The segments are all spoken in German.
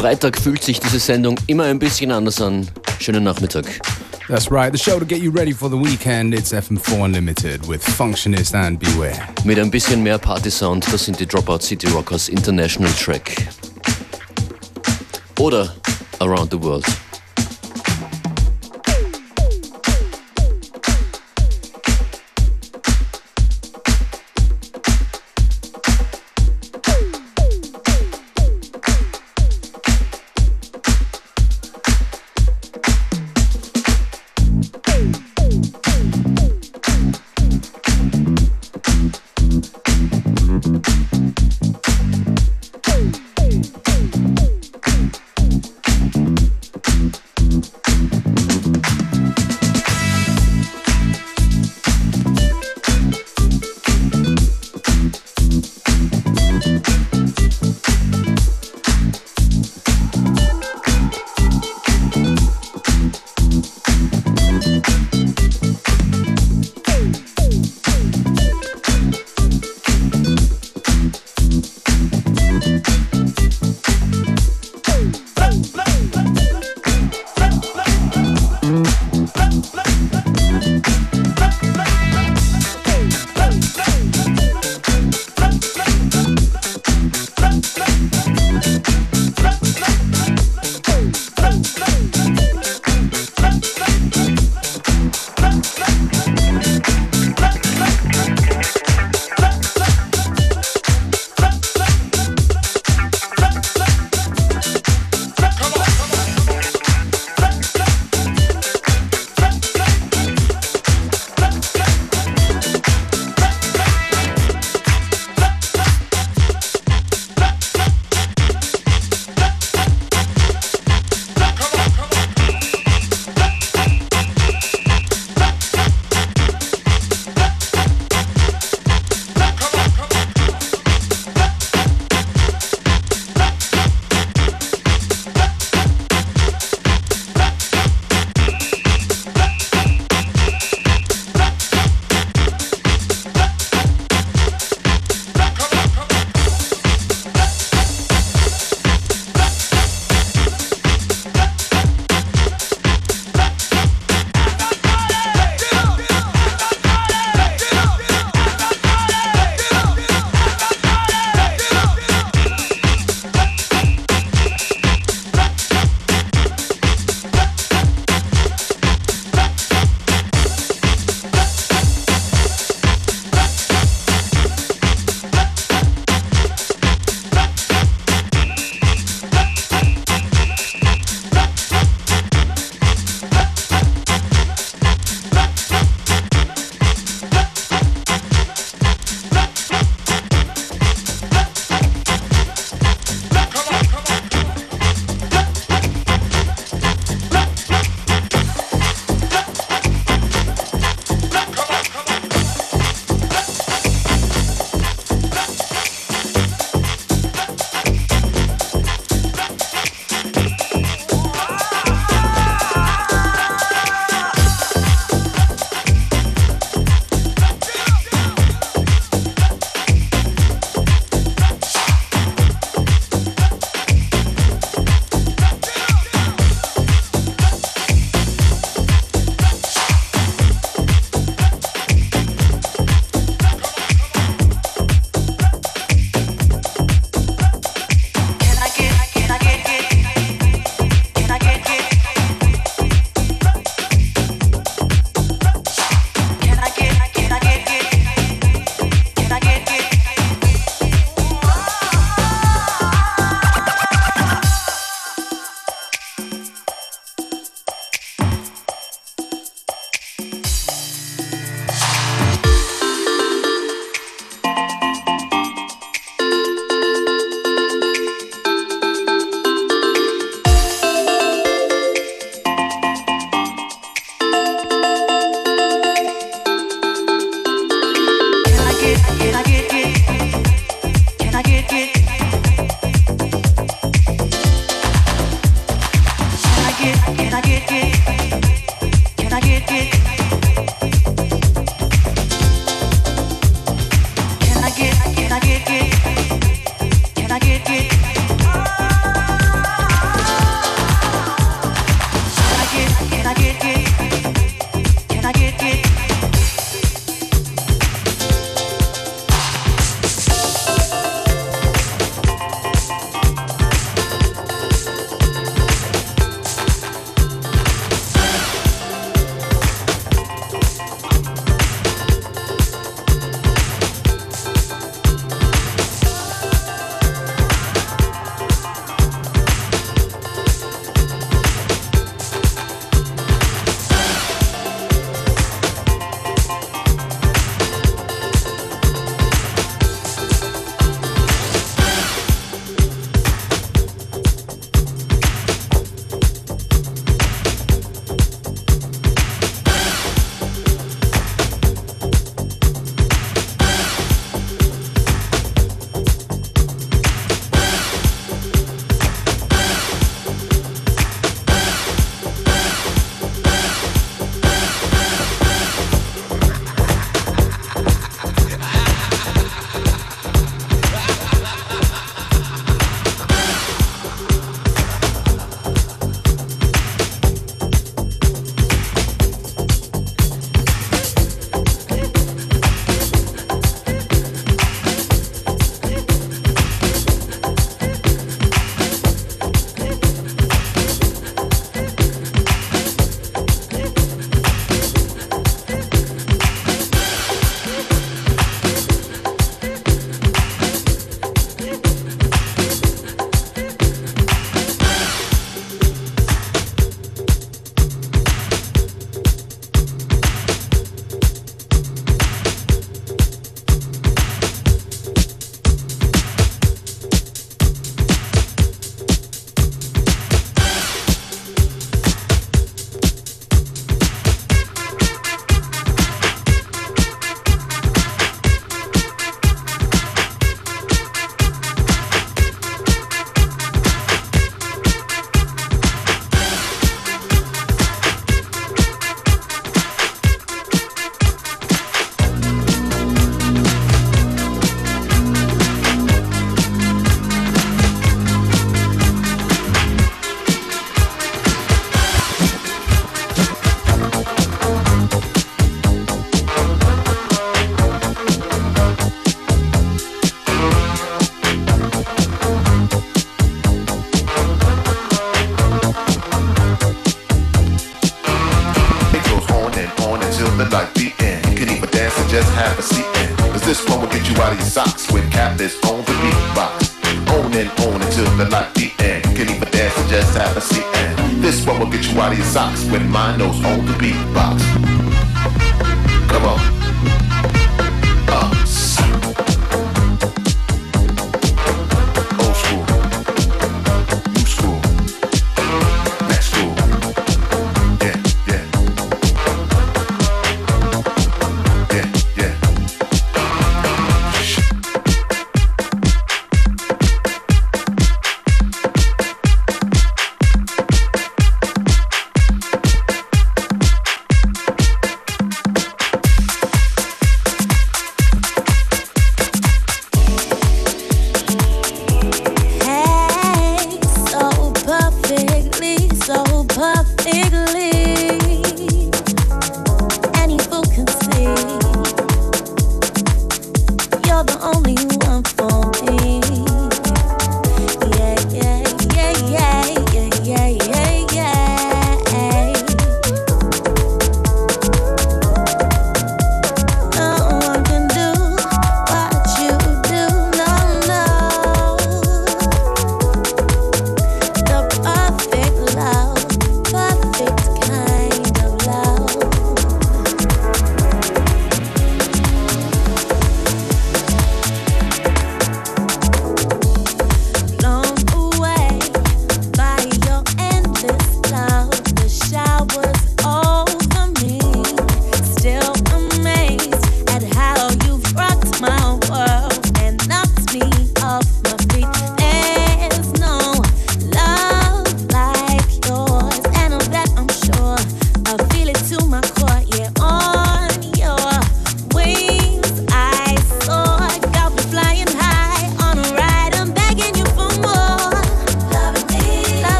Freitag fühlt sich diese Sendung immer ein bisschen anders an. Schönen Nachmittag. That's right, the show to get you ready for the weekend. It's FM4 Unlimited with Functionist and Beware. Mit ein bisschen mehr Party-Sound, das sind die Dropout City Rockers International Track. Oder Around the World.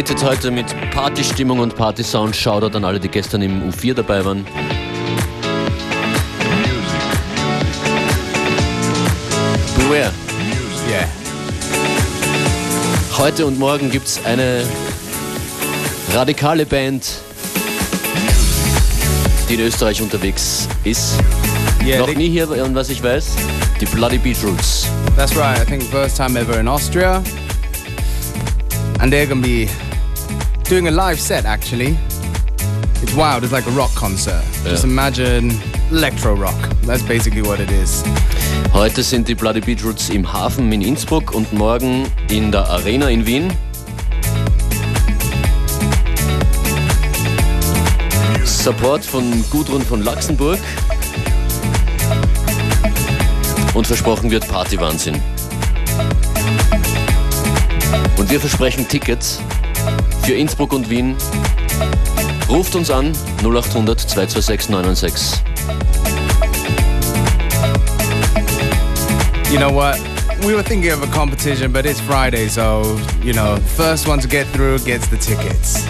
Unlimited heute mit Partystimmung und Partysound. Shoutout an alle, die gestern im U4 dabei waren. Beware. Yeah. Heute und morgen gibt es eine radikale Band, die in Österreich unterwegs ist. Yeah, Noch nie hier, an was ich weiß, die Bloody Beetroots. That's right. I think first time ever in Austria. And they're gonna be doing a live set actually. It's wild, it's like a rock concert. Just Yeah. imagine electro rock. That's basically what it is. Heute sind die Bloody Beetroots im Hafen in Innsbruck und morgen in der Arena in Wien. Support von Gudrun von Luxemburg. Und versprochen wird Partywahnsinn. Und wir versprechen Tickets für Innsbruck und Wien. Ruft uns an 0800 226 996. You know what? We were thinking of a competition, but it's Friday, so you know, first one to get through gets the tickets.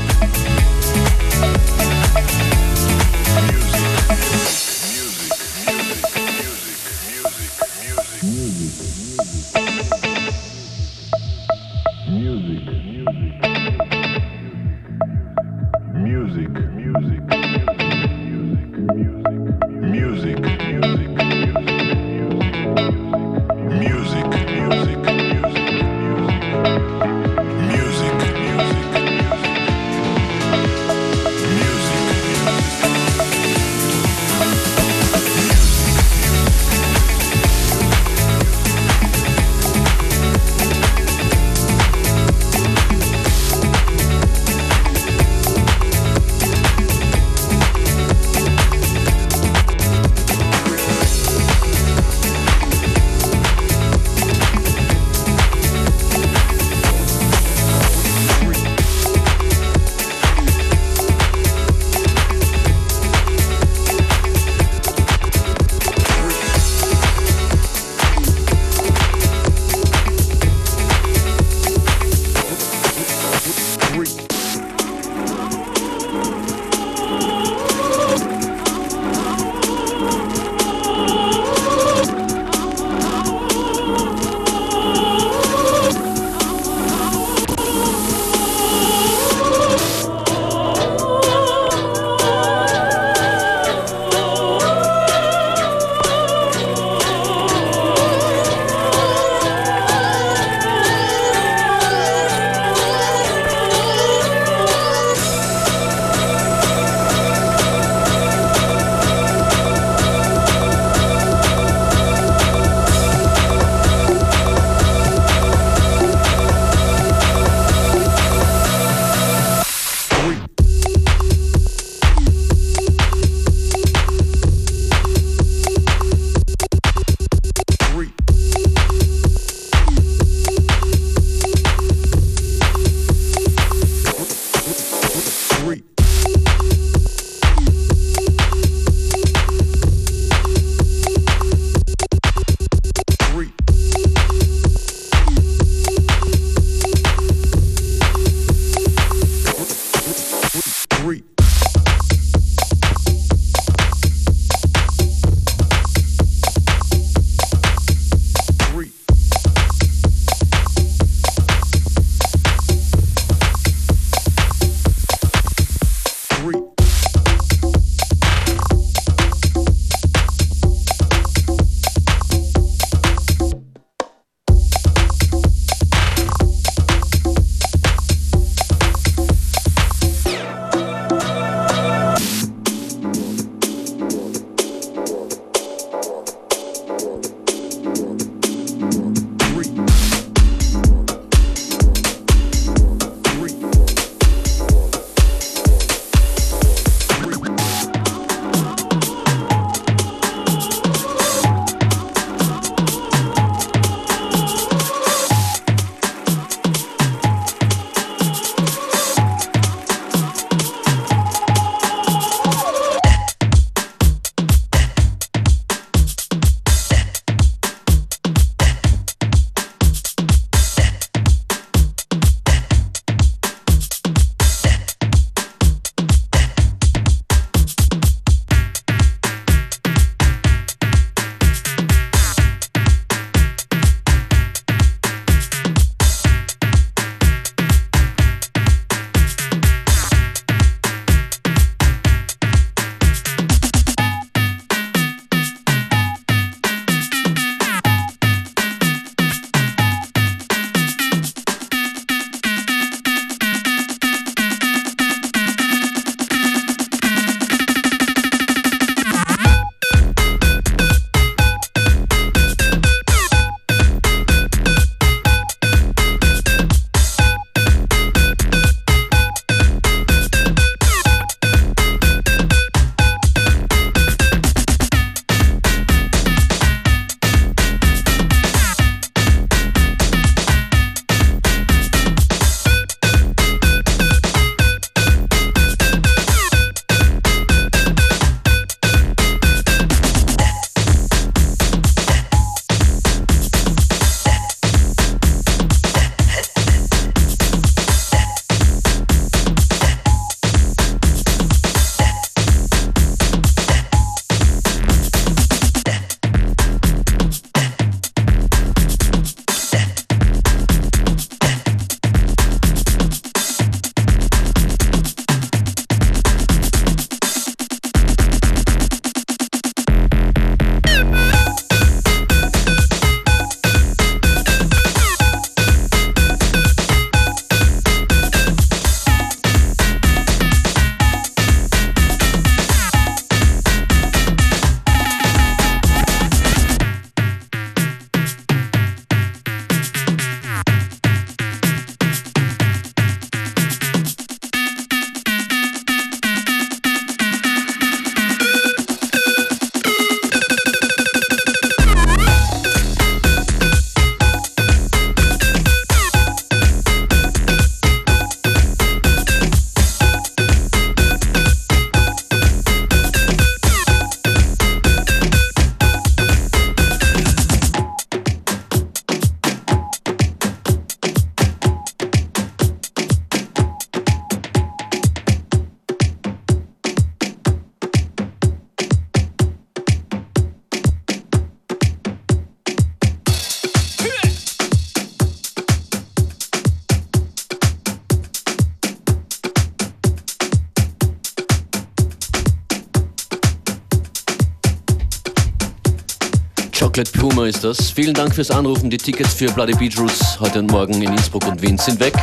war's. Vielen Dank fürs Anrufen. Die Tickets für Bloody Beach Roots heute und morgen in Innsbruck und Wien sind weg.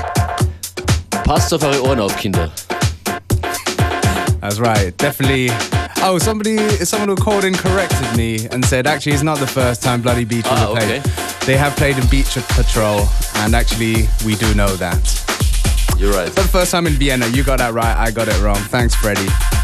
Passt auf eure Ohren auf, Kinder. That's right, definitely. Oh, somebody, someone who called in corrected me and said actually it's not the first time Bloody Beach ah, have okay. played. They have played in Beach Patrol, and actually we do know that. You're right. For the first time in Vienna, you got that right, I got it wrong. Thanks, Freddie.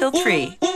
Crystal three.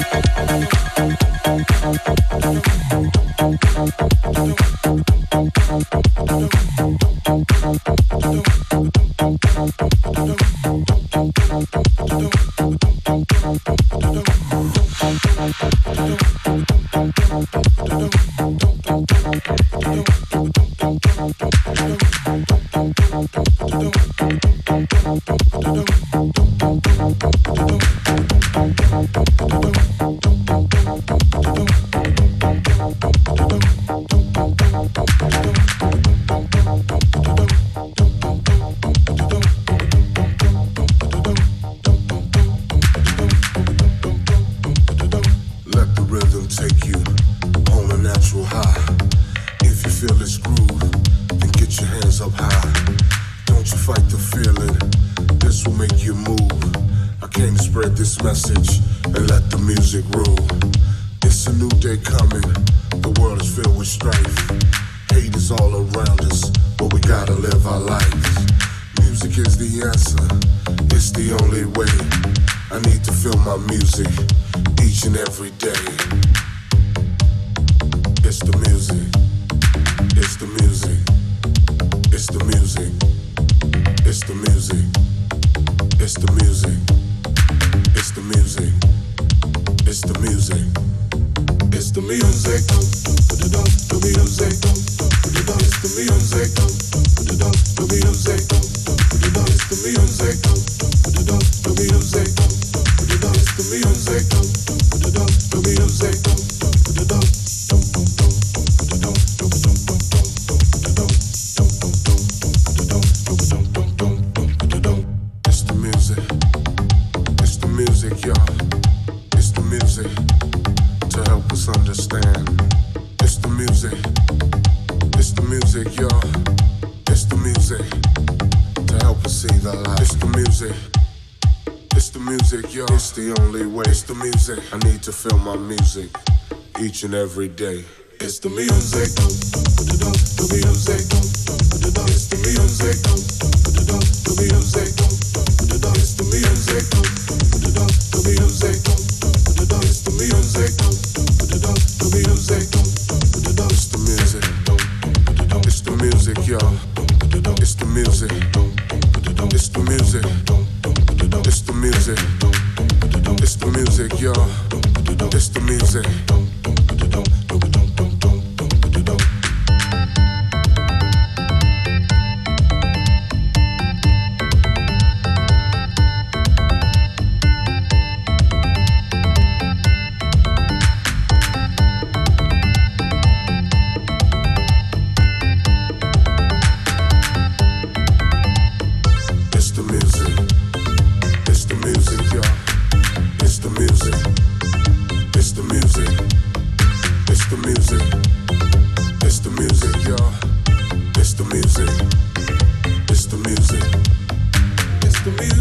down. the music. Each and every day. It's the music. The music. Music. It's the music.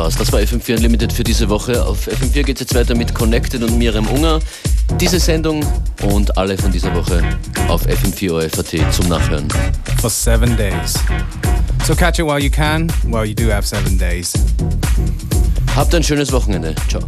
War's. Das war FM4 Unlimited für diese Woche. Auf FM4 geht es jetzt weiter mit Connected und Miriam Unger. Diese Sendung und alle von dieser Woche auf FM4 OFAT zum Nachhören. For seven days. So catch it while you can. Well, you do have seven days. Habt ein schönes Wochenende. Ciao.